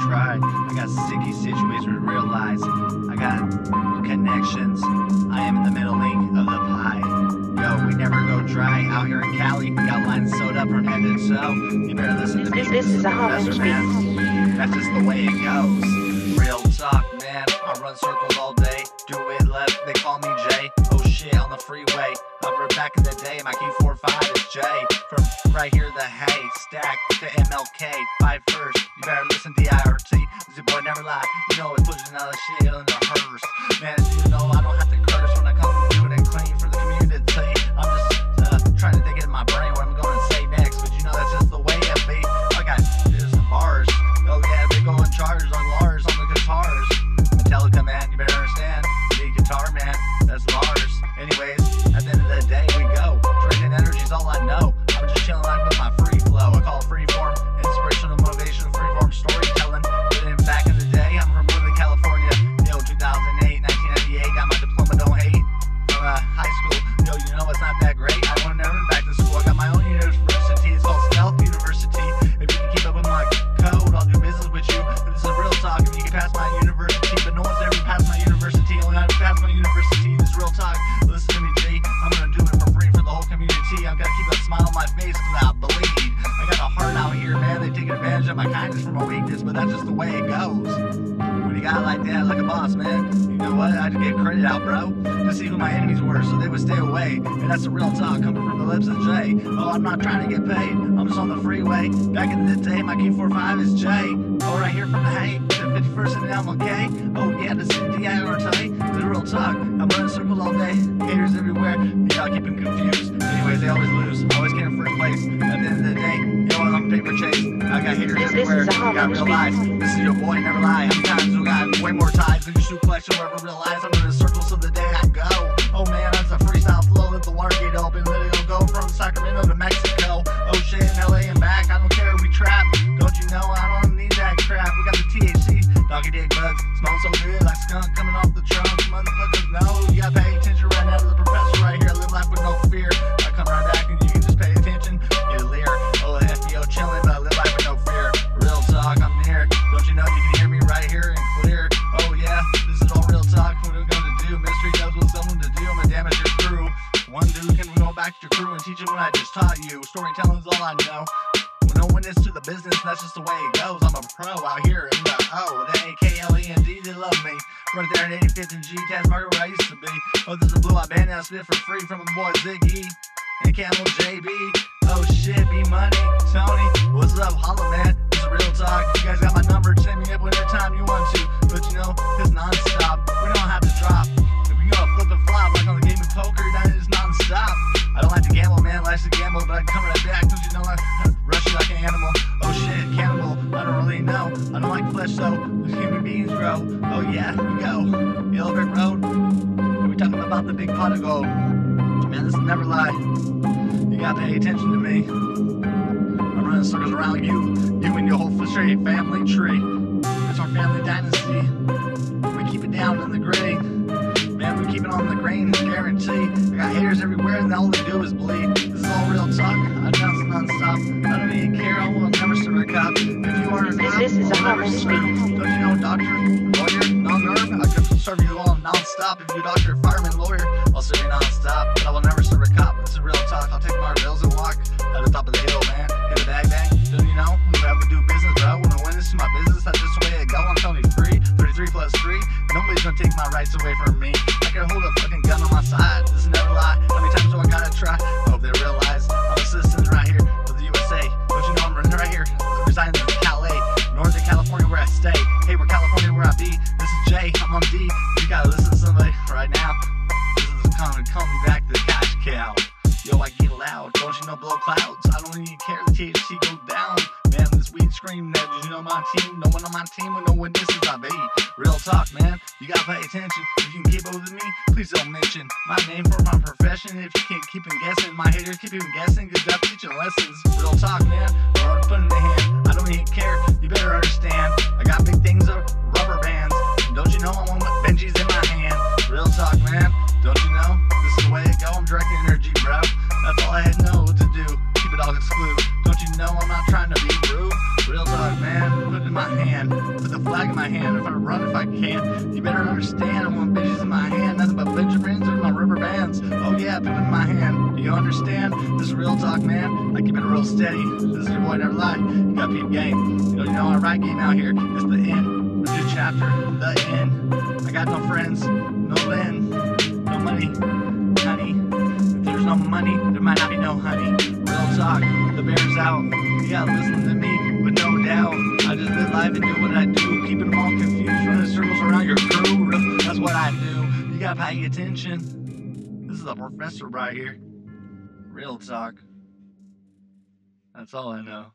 I try? I got sticky situations to realize. I got connections. I am in the middle link of the pie. Yo, we never go dry out here in Cali. Got lines sewed up from head to toe. You better listen to me. This- this is a homage man. That's just the way it goes. Real talk, man. I run circles all day. Do it left, they call me Jay. Oh shit, on the freeway. Upper back in the day, my Q45 is J. From right here, the hay stack to MLK. Five first, you better listen to IRT. Lie. You know it's pushing all the shit in the my face because I bleed. I got a heart out here, man. They take advantage of my kindness for my weakness, but that's just the way it goes. When you got like that, like a boss, man, you know what? I to get credit out, bro, to see who my enemies were, so they would stay away. And that's the real talk coming from the lips of Jay. Oh, I'm not trying to get paid. I'm just on the freeway. Back in the day, my Q45 is Jay. Oh, right here from the hay to 51st and MLK. Oh, yeah, this is DIRT. The real talk. I'm running circles all day. Haters everywhere. Gotta keep them confused. Anyways, they always lose. Always in first place. At the end of the day, you know what? I'm paper chase. I got haters This- everywhere. is You got real lies. This is your boy, never lie. Many times I got way more ties than you shoot collection? Whoever realize I'm running circles till the day I go. Oh man, that's a freestyle flow. Let the water get open. Let it what I just taught you. Storytelling's all I know. No is to the business, that's just the way it goes. I'm a pro out here in the O, the A K L E N D. They love me. Right there at 85th and G, Task Market where I used to be. Oh, this is a blue out band now, spit for free from a boy Ziggy and Camel JB. Oh shit, be Money, Tony, what's up, holla man? This is real talk. You guys got my number, send me up whenever time you want to. But you know, it's non-stop. We don't have to drop. If we go flip and flop come right back. Don't you know I rush you like an animal? Oh shit, cannibal. I don't really know. I don't like flesh though. Human beings grow. Oh yeah, here we go. Yellow brick road. We talking about the big pot of gold. Man, this will never lie. You gotta pay attention to me. I'm running circles around you, you and your whole frustrated family tree. It's our family dynasty. We keep it down in the gray. Man, we keep it on the grain, guarantee. I got haters everywhere, and all they do is bleed. A. Don't you know, doctor, lawyer, non-nerve? I could serve you all non-stop. If you're a doctor, fireman, lawyer, I'll serve you non-stop. But I will never serve a cop. This is real talk. I'll take my bills and walk at the top of the hill, man. Hit a bag bang. Don't you know? We do business, bro. When I win, this is my business. That's just the way it go. I'm telling you free. 33 plus 3. Nobody's gonna take my rights away from me. I can hold a fucking gun on my side. This is never lie. How many times do I gotta try? I hope they realize I'm a citizen right here Hey, we're California where I be. This is Jay. I'm on D. You gotta listen to somebody right now. This is coming, coming back to the cash cow. Yo, I get loud. Don't you know blow clouds? I don't even care. The THC goes down. Weed scream that you know my team. No one on my team will know when this is I be. Real talk, man. You gotta pay attention. If you can keep up with me, please don't mention my name for my profession. If you can't keep on guessing, my haters keep on guessing. Cause I'm teaching lessons. Real talk, man. Or put in the hand. I don't even care. You better understand. I got big things of rubber bands. Don't you know I'm on Benji's in my hand. Put the flag in my hand if I run if I can. You better understand I want bitches in my hand. Nothing but Benjamins and my rubber bands. Oh yeah, put it in my hand. Do you understand? This is real talk, man. I keep it real steady. This is your boy never lie. You got peep game. You know, you know I write game out here. It's the end. The new chapter. The end. I got no friends. No then. No money. Honey. If there's no money, there might not be no honey. Real talk. The bear's out. You gotta listen to me, I just live life and do what I do. Keeping them all confused, running circles around your crew. Real- That's what I do. You gotta pay attention. This is a professor right here. Real talk. That's all I know.